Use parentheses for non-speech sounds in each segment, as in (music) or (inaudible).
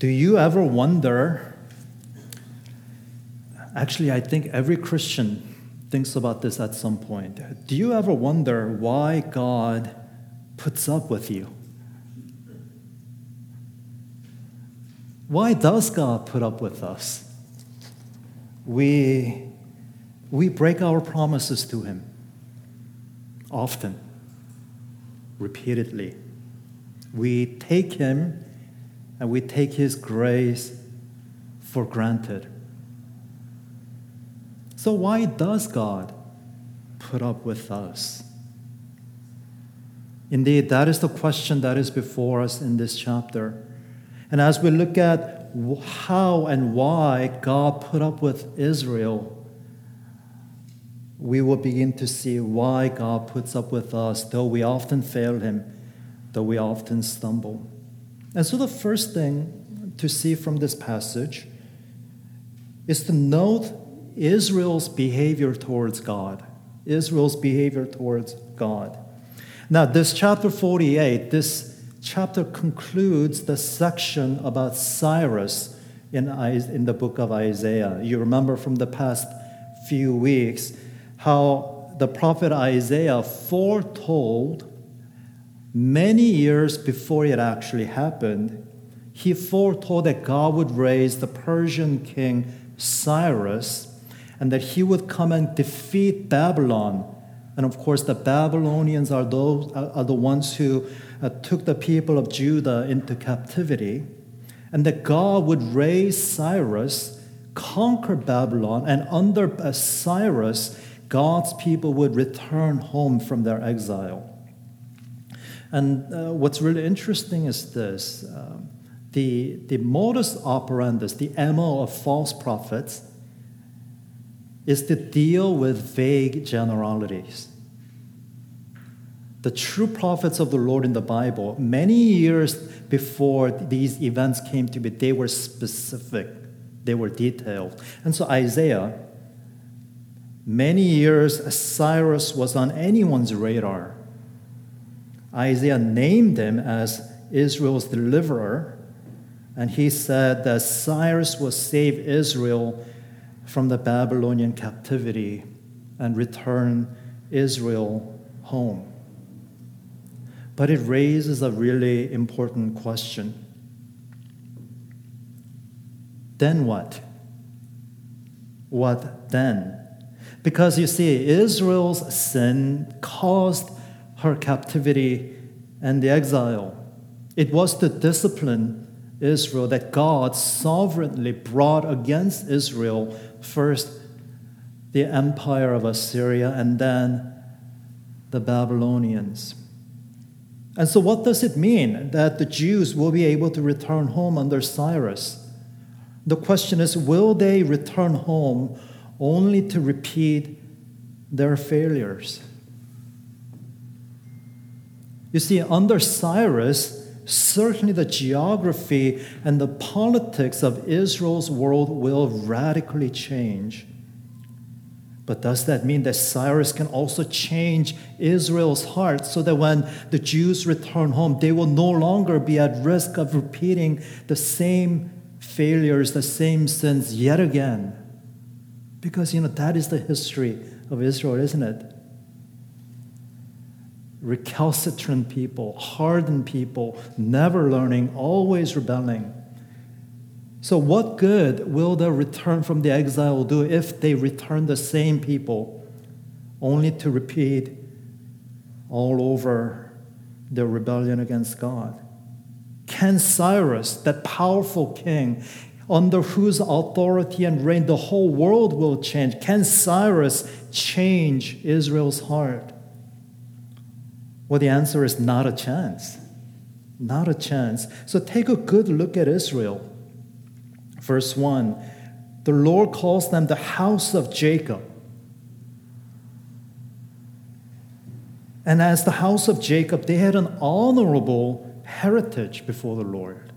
Do you ever wonder? Actually, I think every Christian thinks about this at some point. Do you ever wonder why God puts up with you? Why does God put up with us? We, we break our promises to Him often, repeatedly. We take Him and we take His grace for granted. So, why does God put up with us? Indeed, that is the question that is before us in this chapter. And as we look at how and why God put up with Israel, we will begin to see why God puts up with us, though we often fail Him, though we often stumble. And so, the first thing to see from this passage is to note Israel's behavior towards God. Israel's behavior towards God. Now, this chapter 48, this chapter concludes the section about Cyrus in, in the book of Isaiah. You remember from the past few weeks how the prophet Isaiah foretold many years before it actually happened. He foretold that God would raise the Persian king Cyrus and that he would come and defeat Babylon. And of course, the Babylonians are, those, are the ones who uh, took the people of Judah into captivity. And that God would raise Cyrus, conquer Babylon, and under uh, Cyrus, God's people would return home from their exile. And uh, what's really interesting is this uh, the, the modus operandus, the MO of false prophets, is to deal with vague generalities. The true prophets of the Lord in the Bible, many years before these events came to be, they were specific, they were detailed. And so Isaiah, many years Cyrus was on anyone's radar. Isaiah named him as Israel's deliverer, and he said that Cyrus will save Israel from the Babylonian captivity and return Israel home. But it raises a really important question. Then what? What then? Because you see, Israel's sin caused her captivity and the exile. It was to discipline Israel that God sovereignly brought against Israel first the empire of Assyria and then the Babylonians. And so, what does it mean that the Jews will be able to return home under Cyrus? The question is will they return home only to repeat their failures? You see, under Cyrus, certainly the geography and the politics of Israel's world will radically change. But does that mean that Cyrus can also change Israel's heart so that when the Jews return home, they will no longer be at risk of repeating the same failures, the same sins yet again? Because, you know, that is the history of Israel, isn't it? Recalcitrant people, hardened people, never learning, always rebelling. So, what good will the return from the exile do if they return the same people, only to repeat all over their rebellion against God? Can Cyrus, that powerful king, under whose authority and reign the whole world will change, can Cyrus change Israel's heart? Well, the answer is not a chance. Not a chance. So take a good look at Israel. Verse 1 The Lord calls them the house of Jacob. And as the house of Jacob, they had an honorable heritage before the Lord.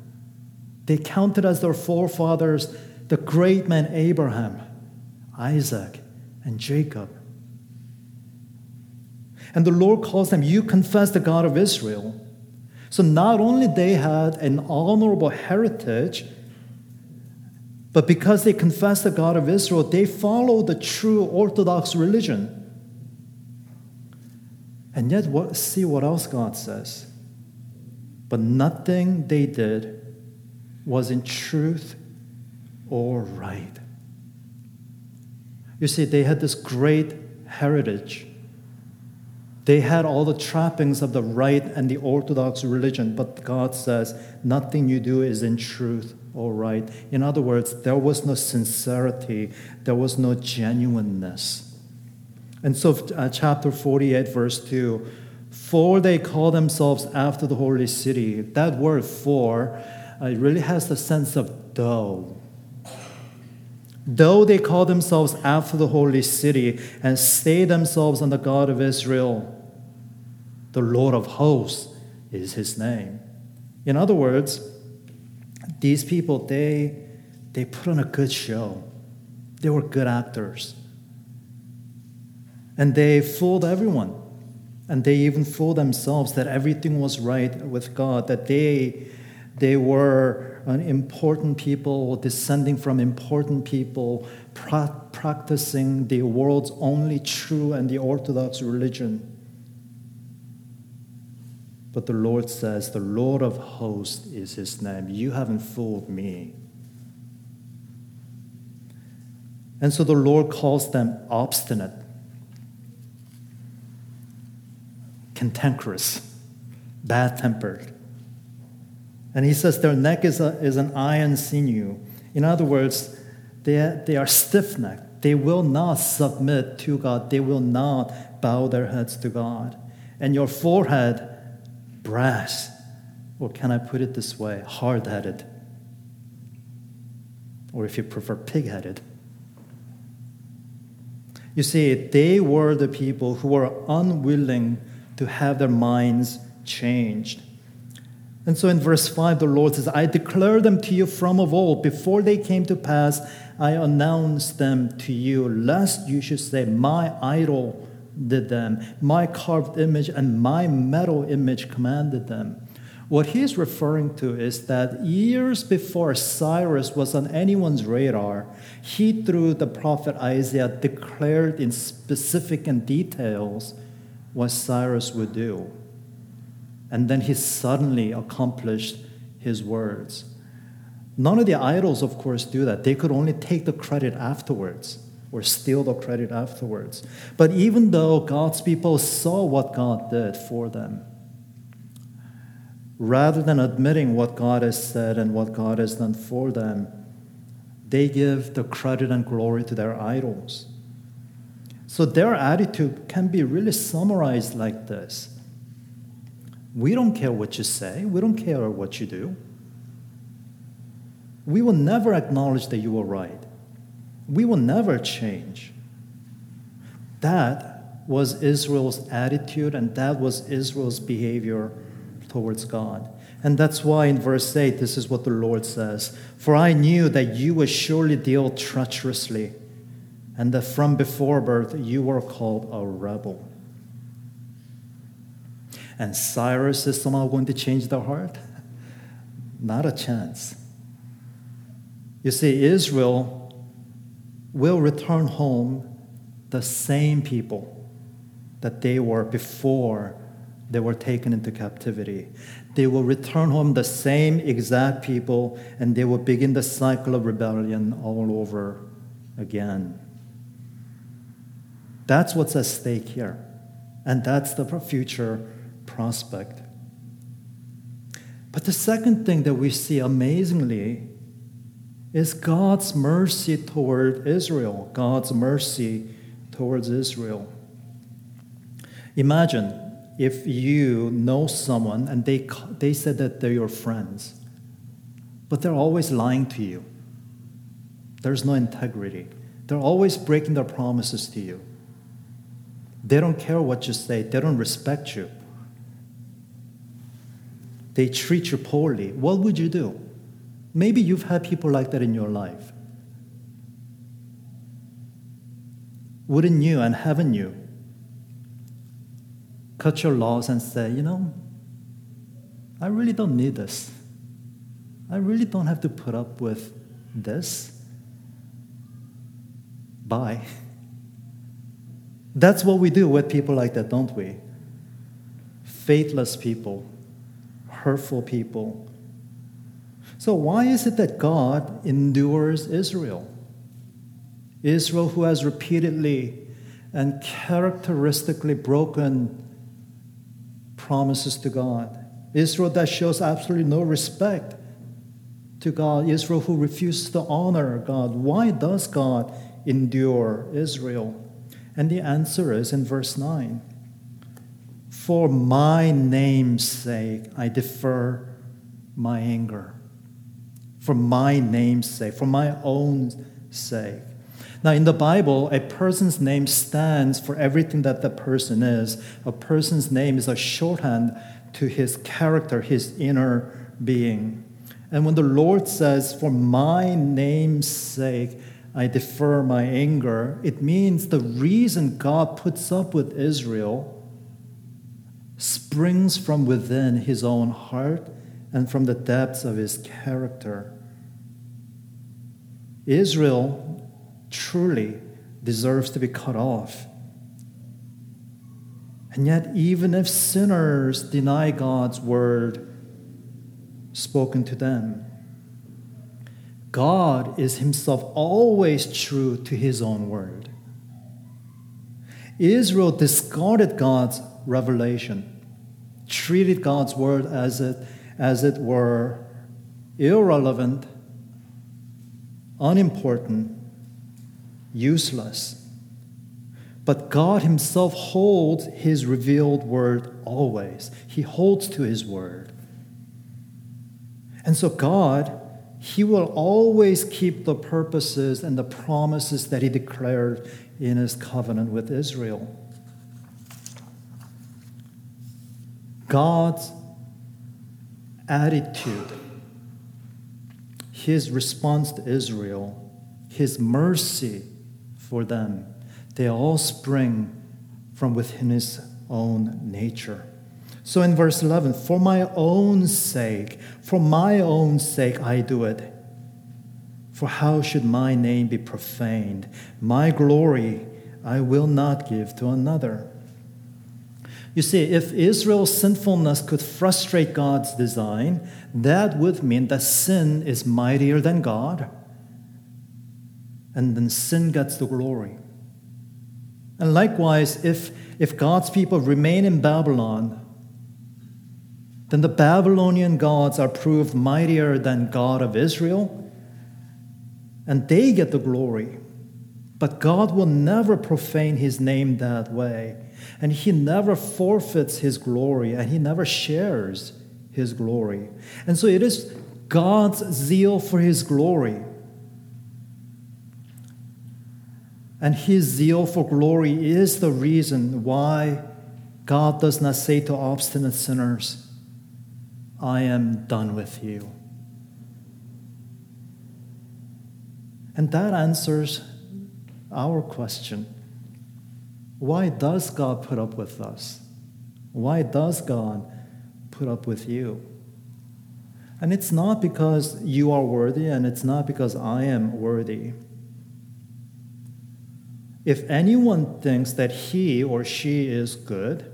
They counted as their forefathers the great men Abraham, Isaac, and Jacob. And the Lord calls them, You confess the God of Israel. So not only they had an honorable heritage, but because they confessed the God of Israel, they followed the true Orthodox religion. And yet, what, see what else God says. But nothing they did was in truth or right. You see, they had this great heritage. They had all the trappings of the right and the Orthodox religion, but God says, nothing you do is in truth or right. In other words, there was no sincerity, there was no genuineness. And so, uh, chapter 48, verse 2 For they call themselves after the holy city. That word for uh, really has the sense of though. Though they call themselves after the holy city and stay themselves on the God of Israel, the Lord of hosts is his name. In other words, these people, they, they put on a good show. They were good actors. And they fooled everyone. And they even fooled themselves that everything was right with God, that they, they were an important people, descending from important people, pra- practicing the world's only true and the orthodox religion. But the Lord says, The Lord of hosts is his name. You haven't fooled me. And so the Lord calls them obstinate cantankerous, bad tempered. And he says their neck is, a, is an iron sinew. In other words, they, they are stiff necked. They will not submit to God, they will not bow their heads to God. And your forehead, brass, or can I put it this way, hard headed. Or if you prefer, pig headed. You see, they were the people who were unwilling to have their minds changed. And so in verse 5, the Lord says, I declare them to you from of old. Before they came to pass, I announced them to you, lest you should say, My idol did them, my carved image and my metal image commanded them. What he is referring to is that years before Cyrus was on anyone's radar, he, through the prophet Isaiah, declared in specific and details what Cyrus would do. And then he suddenly accomplished his words. None of the idols, of course, do that. They could only take the credit afterwards or steal the credit afterwards. But even though God's people saw what God did for them, rather than admitting what God has said and what God has done for them, they give the credit and glory to their idols. So their attitude can be really summarized like this We don't care what you say, we don't care what you do. We will never acknowledge that you are right. We will never change. That was Israel's attitude, and that was Israel's behavior towards God. And that's why in verse 8, this is what the Lord says For I knew that you would surely deal treacherously and that from before birth you were called a rebel. And Cyrus is somehow going to change their heart? (laughs) Not a chance. You see, Israel will return home the same people that they were before they were taken into captivity. They will return home the same exact people, and they will begin the cycle of rebellion all over again. That's what's at stake here. And that's the future prospect. But the second thing that we see amazingly is God's mercy toward Israel. God's mercy towards Israel. Imagine if you know someone and they, they said that they're your friends, but they're always lying to you. There's no integrity. They're always breaking their promises to you. They don't care what you say, they don't respect you. They treat you poorly. What would you do? Maybe you've had people like that in your life. Wouldn't you and haven't you cut your laws and say, you know, I really don't need this. I really don't have to put up with this. Bye. That's what we do with people like that, don't we? Faithless people, hurtful people. So, why is it that God endures Israel? Israel, who has repeatedly and characteristically broken promises to God. Israel that shows absolutely no respect to God. Israel who refuses to honor God. Why does God endure Israel? And the answer is in verse 9 For my name's sake, I defer my anger. For my name's sake, for my own sake. Now, in the Bible, a person's name stands for everything that the person is. A person's name is a shorthand to his character, his inner being. And when the Lord says, For my name's sake, I defer my anger, it means the reason God puts up with Israel springs from within his own heart and from the depths of his character. Israel truly deserves to be cut off. And yet, even if sinners deny God's word spoken to them, God is himself always true to his own word. Israel discarded God's revelation, treated God's word as it, as it were irrelevant, unimportant, useless. But God Himself holds His revealed word always. He holds to His word. And so, God he will always keep the purposes and the promises that he declared in his covenant with Israel. God's attitude, his response to Israel, his mercy for them, they all spring from within his own nature. So in verse 11, for my own sake, for my own sake I do it. For how should my name be profaned? My glory I will not give to another. You see, if Israel's sinfulness could frustrate God's design, that would mean that sin is mightier than God. And then sin gets the glory. And likewise, if, if God's people remain in Babylon, then the Babylonian gods are proved mightier than God of Israel, and they get the glory. But God will never profane his name that way, and he never forfeits his glory, and he never shares his glory. And so it is God's zeal for his glory. And his zeal for glory is the reason why God does not say to obstinate sinners, I am done with you. And that answers our question why does God put up with us? Why does God put up with you? And it's not because you are worthy, and it's not because I am worthy. If anyone thinks that he or she is good,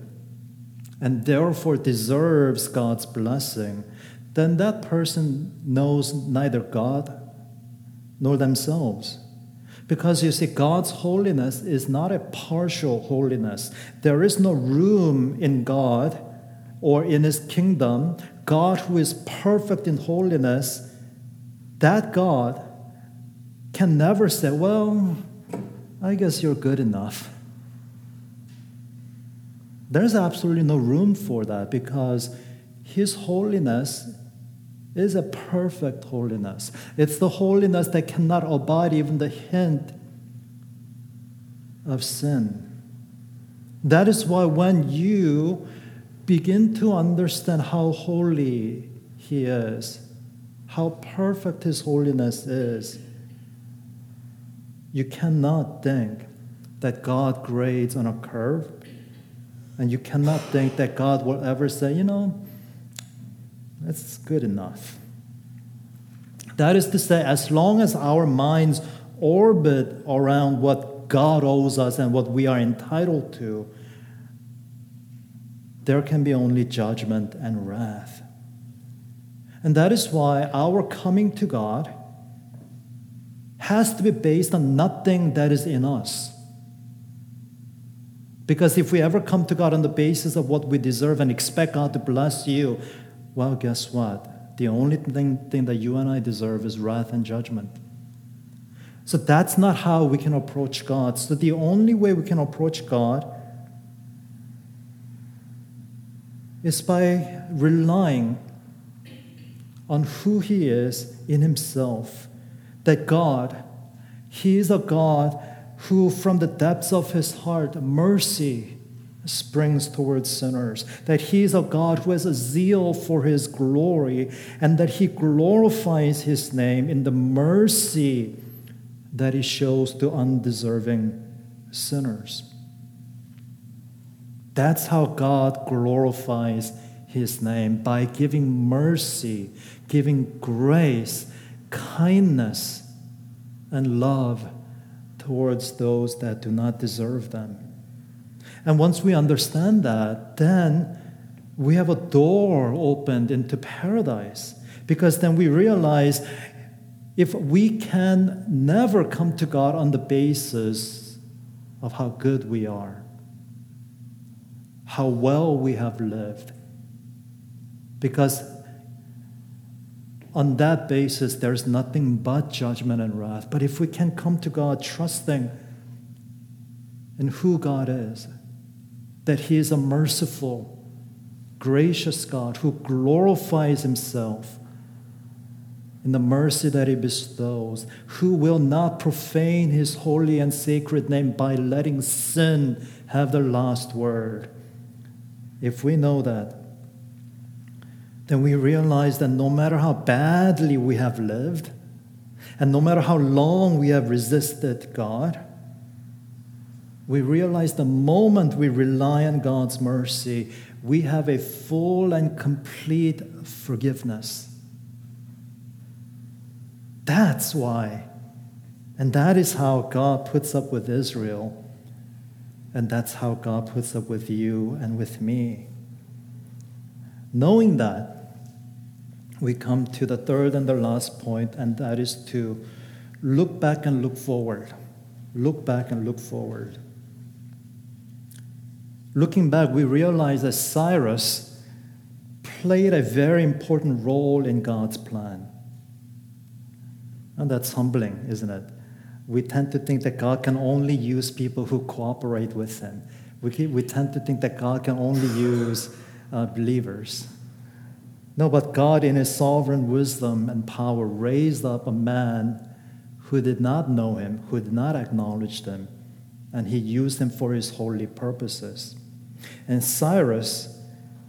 and therefore deserves God's blessing, then that person knows neither God nor themselves. Because you see, God's holiness is not a partial holiness. There is no room in God or in His kingdom. God, who is perfect in holiness, that God can never say, Well, I guess you're good enough. There's absolutely no room for that because His holiness is a perfect holiness. It's the holiness that cannot abide even the hint of sin. That is why when you begin to understand how holy He is, how perfect His holiness is, you cannot think that God grades on a curve and you cannot think that God will ever say, you know, That's good enough. That is to say, as long as our minds orbit around what God owes us and what we are entitled to, there can be only judgment and wrath. And that is why our coming to God has to be based on nothing that is in us. Because if we ever come to God on the basis of what we deserve and expect God to bless you, well, guess what? The only thing, thing that you and I deserve is wrath and judgment. So that's not how we can approach God. So the only way we can approach God is by relying on who He is in Himself. That God, He is a God who, from the depths of His heart, mercy springs towards sinners. That He is a God who has a zeal for His glory, and that He glorifies His name in the mercy that He shows to undeserving sinners. That's how God glorifies his name by giving mercy, giving grace, kindness, and love towards those that do not deserve them. And once we understand that, then we have a door opened into paradise because then we realize if we can never come to God on the basis of how good we are, how well we have lived. Because on that basis, there's nothing but judgment and wrath. But if we can come to God trusting in who God is, that He is a merciful, gracious God who glorifies Himself in the mercy that He bestows, who will not profane His holy and sacred name by letting sin have the last word. If we know that, then we realize that no matter how badly we have lived, and no matter how long we have resisted God, we realize the moment we rely on God's mercy, we have a full and complete forgiveness. That's why. And that is how God puts up with Israel and that's how God puts up with you and with me. Knowing that, we come to the third and the last point, and that is to look back and look forward. Look back and look forward. Looking back, we realize that Cyrus played a very important role in God's plan. And that's humbling, isn't it? we tend to think that God can only use people who cooperate with Him. We, we tend to think that God can only use uh, believers. No, but God, in His sovereign wisdom and power, raised up a man who did not know Him, who did not acknowledge Him, and He used them for His holy purposes. And Cyrus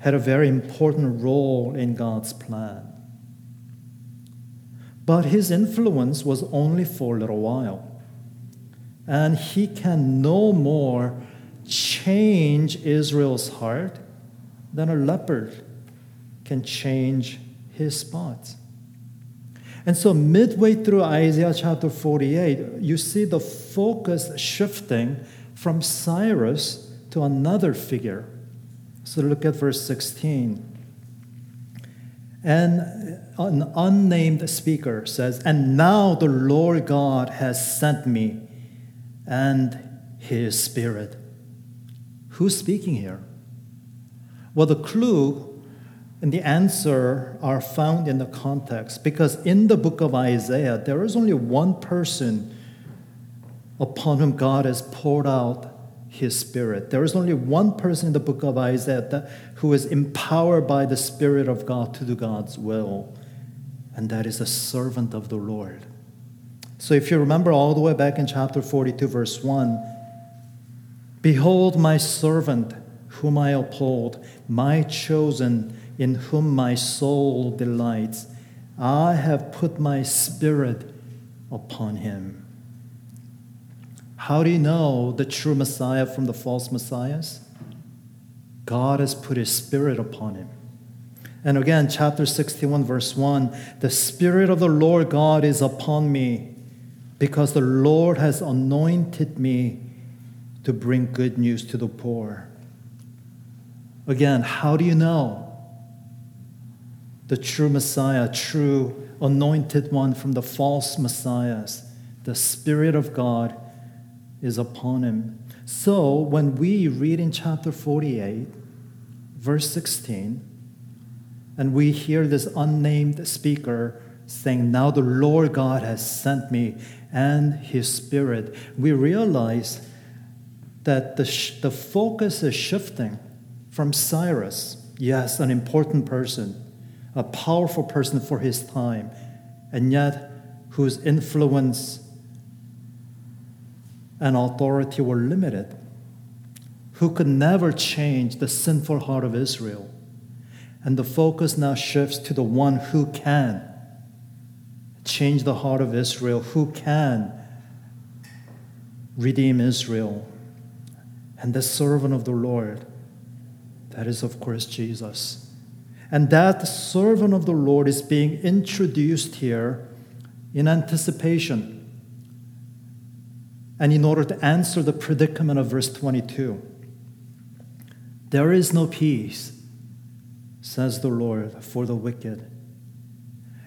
had a very important role in God's plan. But his influence was only for a little while and he can no more change Israel's heart than a leopard can change his spots. And so, midway through Isaiah chapter 48, you see the focus shifting from Cyrus to another figure. So, look at verse 16. And an unnamed speaker says, And now the Lord God has sent me and his spirit. Who's speaking here? Well, the clue and the answer are found in the context because in the book of Isaiah, there is only one person upon whom God has poured out his spirit. There is only one person in the book of Isaiah that, who is empowered by the Spirit of God to do God's will, and that is a servant of the Lord. So if you remember all the way back in chapter 42, verse 1 Behold, my servant, whom I uphold, my chosen, in whom my soul delights. I have put my spirit upon him. How do you know the true Messiah from the false Messiahs? God has put his spirit upon him. And again, chapter 61, verse 1 The Spirit of the Lord God is upon me, because the Lord has anointed me to bring good news to the poor. Again, how do you know? The true Messiah, true anointed one from the false messiahs. The Spirit of God is upon him. So when we read in chapter 48, verse 16, and we hear this unnamed speaker saying, Now the Lord God has sent me and his Spirit, we realize that the, sh- the focus is shifting from Cyrus, yes, an important person, a powerful person for his time, and yet whose influence and authority were limited, who could never change the sinful heart of Israel. And the focus now shifts to the one who can change the heart of Israel, who can redeem Israel. And the servant of the Lord, that is, of course, Jesus. And that servant of the Lord is being introduced here in anticipation and in order to answer the predicament of verse 22. There is no peace, says the Lord, for the wicked.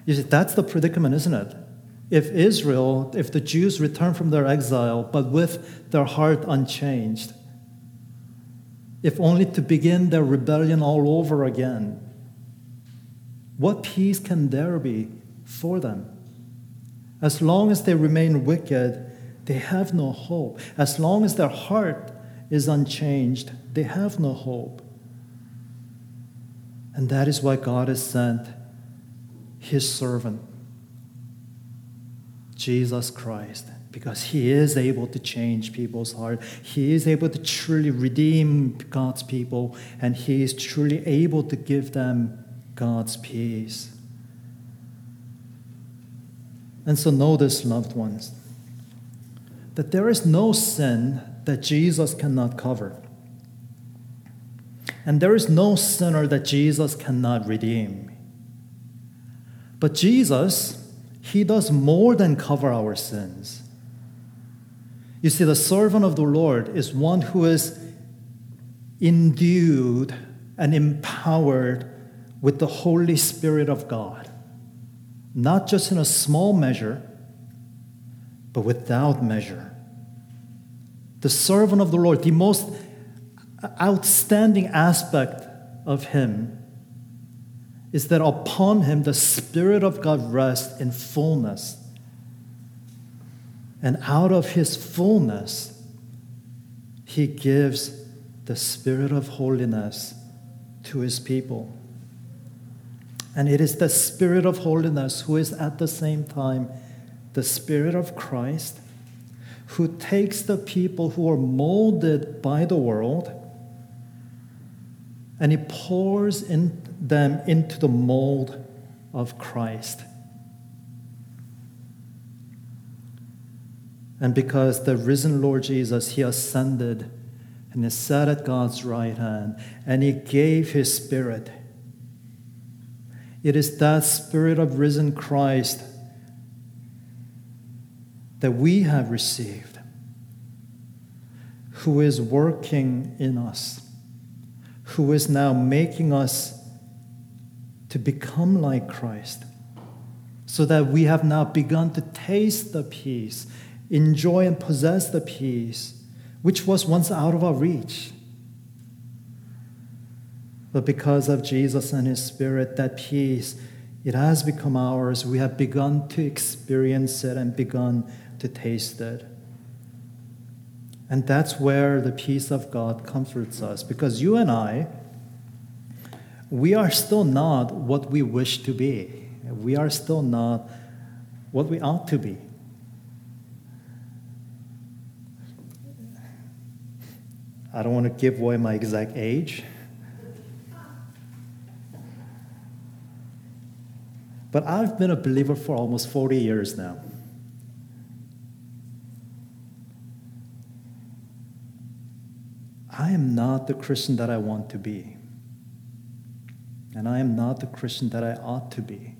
You see, that's the predicament, isn't it? If Israel, if the Jews return from their exile, but with their heart unchanged, if only to begin their rebellion all over again, what peace can there be for them? As long as they remain wicked, they have no hope. As long as their heart is unchanged, they have no hope. And that is why God has sent his servant, Jesus Christ, because he is able to change people's heart. He is able to truly redeem God's people, and he is truly able to give them God's peace. And so, this, loved ones that there is no sin that Jesus cannot cover. And there is no sinner that Jesus cannot redeem. But Jesus, He does more than cover our sins. You see, the servant of the Lord is one who is endued and empowered with the Holy Spirit of God, not just in a small measure but without measure. The servant of the Lord, the most outstanding aspect of him is that upon him the Spirit of God rests in fullness. And out of his fullness, he gives the Spirit of holiness to his people. And it is the Spirit of holiness who is at the same time the Spirit of Christ, who takes the people who are molded by the world and he pours in them into the mold of Christ. And because the risen Lord Jesus, he ascended and he sat at God's right hand and he gave his spirit. It is that spirit of risen Christ that we have received, who is working in us, who is now making us to become like Christ, so that we have now begun to taste the peace, enjoy and possess the peace which was once out of our reach. But because of Jesus and His Spirit, that peace, it has become ours. We have begun to experience it and begun to taste it. And that's where the peace of God comforts us because you and I, we are still not what we wish to be. We are still not what we ought to be. I don't want to give away my exact age. But I've been a believer for almost 40 years now. I am not the Christian that I want to be. and I am not the Christian that I ought to be.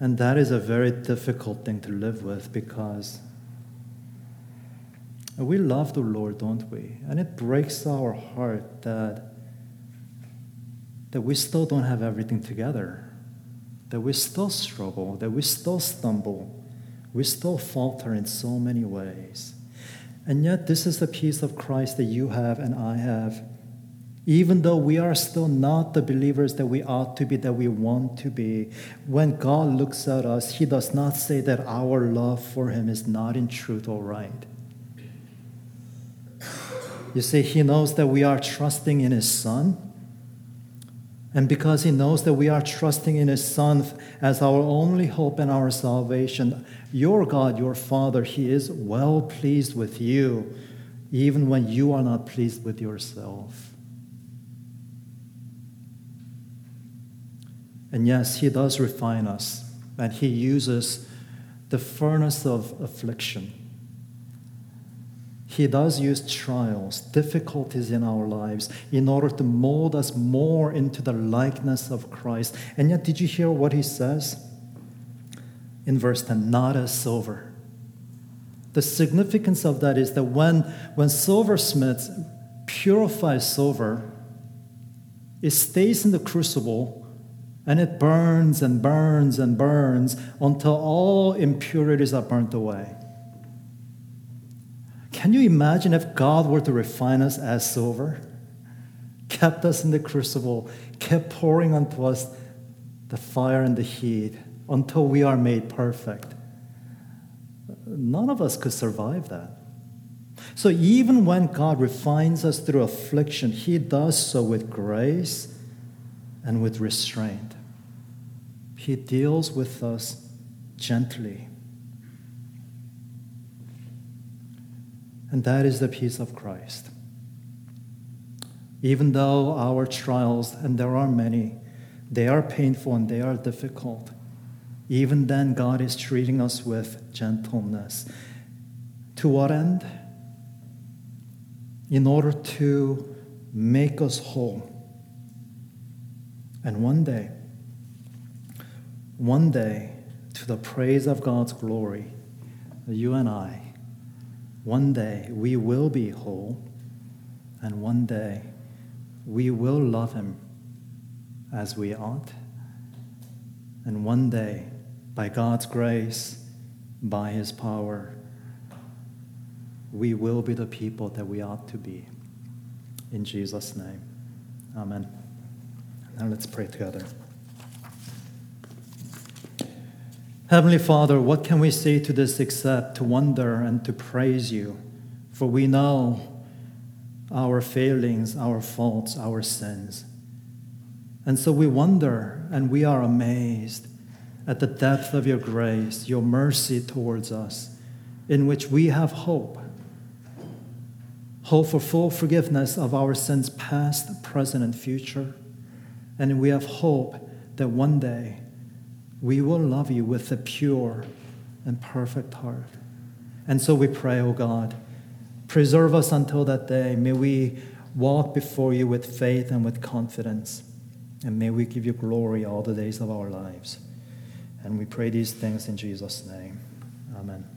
And that is a very difficult thing to live with because we love the Lord, don't we? And it breaks our heart that, that we still don't have everything together, that we still struggle, that we still stumble, we still falter in so many ways. And yet, this is the peace of Christ that you have and I have even though we are still not the believers that we ought to be, that we want to be, when God looks at us, He does not say that our love for Him is not in truth all right. You see, He knows that we are trusting in His Son. And because He knows that we are trusting in His Son as our only hope and our salvation, your God, your Father, He is well pleased with you, even when you are not pleased with yourself. And yes, He does refine us, and He uses the furnace of affliction. He does use trials, difficulties in our lives, in order to mold us more into the likeness of Christ. And yet, did you hear what He says? In verse 10 not as silver. The significance of that is that when, when silversmiths purify silver, it stays in the crucible and it burns and burns and burns until all impurities are burnt away. Can you imagine if God were to refine us as silver, kept us in the crucible, kept pouring onto us the fire and the heat until we are made perfect? None of us could survive that. So even when God refines us through affliction, He does so with grace and with restraint. He deals with us gently. And that is the peace of Christ. Even though our trials, and there are many, they are painful and they are difficult, even then God is treating us with gentleness. To what end? In order to make us whole and one day, one day, to the praise of God's glory, you and I, one day we will be whole, and one day we will love Him as we ought. And one day, by God's grace, by His power, we will be the people that we ought to be. In Jesus' name, Amen. Now let's pray together. Heavenly Father, what can we say to this except to wonder and to praise you? For we know our failings, our faults, our sins. And so we wonder and we are amazed at the depth of your grace, your mercy towards us, in which we have hope. Hope for full forgiveness of our sins, past, present, and future and we have hope that one day we will love you with a pure and perfect heart. And so we pray, O oh God, preserve us until that day. May we walk before you with faith and with confidence. And may we give you glory all the days of our lives. And we pray these things in Jesus' name. Amen.